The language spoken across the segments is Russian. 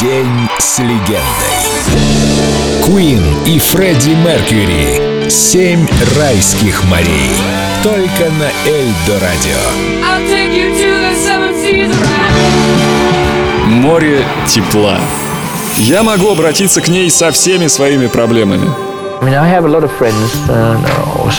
День с легендой. Queen и Фредди Меркьюри. Семь райских морей. Только на Эльдо Радио. Море тепла. Я могу обратиться к ней со всеми своими проблемами.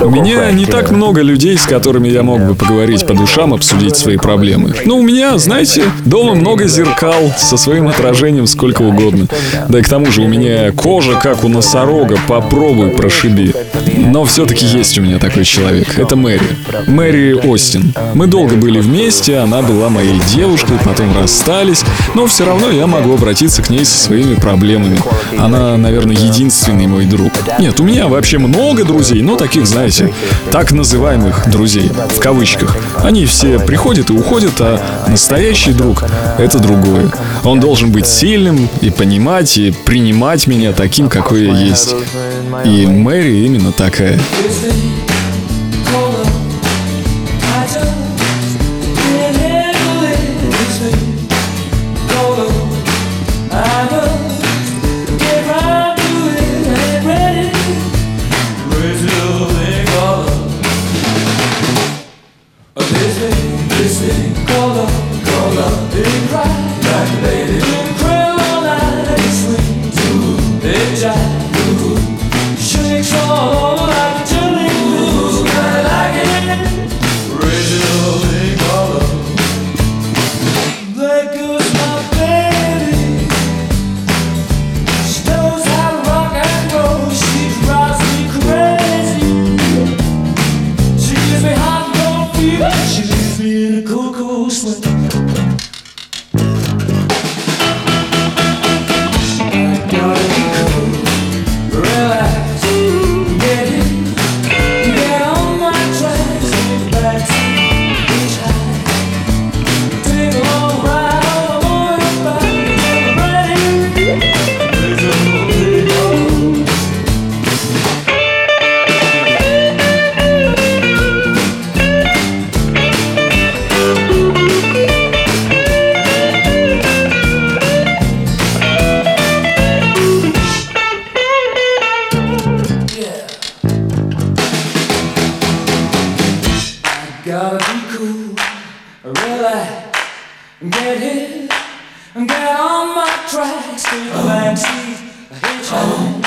У меня не так много людей, с которыми я мог бы поговорить по душам, обсудить свои проблемы. Но у меня, знаете, дома много зеркал со своим отражением сколько угодно. Да и к тому же у меня кожа, как у носорога, попробуй прошиби. Но все-таки есть у меня такой человек. Это Мэри. Мэри Остин. Мы долго были вместе, она была моей девушкой, потом расстались, но все равно я могу обратиться к ней со своими проблемами. Она, наверное, единственный мой друг. Нет, у меня вообще много друзей, но таких, знаете, так называемых друзей, в кавычках. Они все приходят и уходят, а настоящий друг — это другое. Он должен быть сильным и понимать, и принимать меня таким, какой я есть. И Мэри именно такая. Gotta be cool, relax, get hit, and get on my tracks, take a back seat, hitchhike,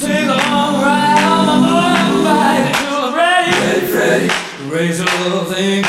take a long ride on my motorbike. Until I'm ready, ready, ready, raise a little thing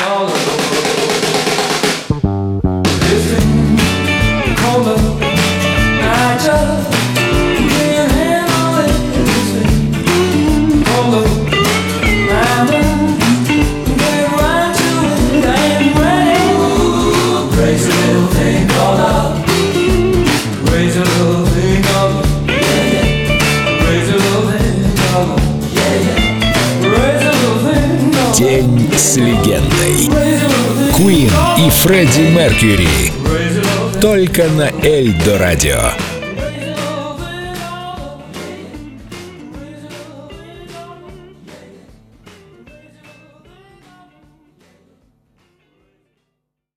День с легендой. Queen и Фредди Меркьюри. Только на Эльдо Радио.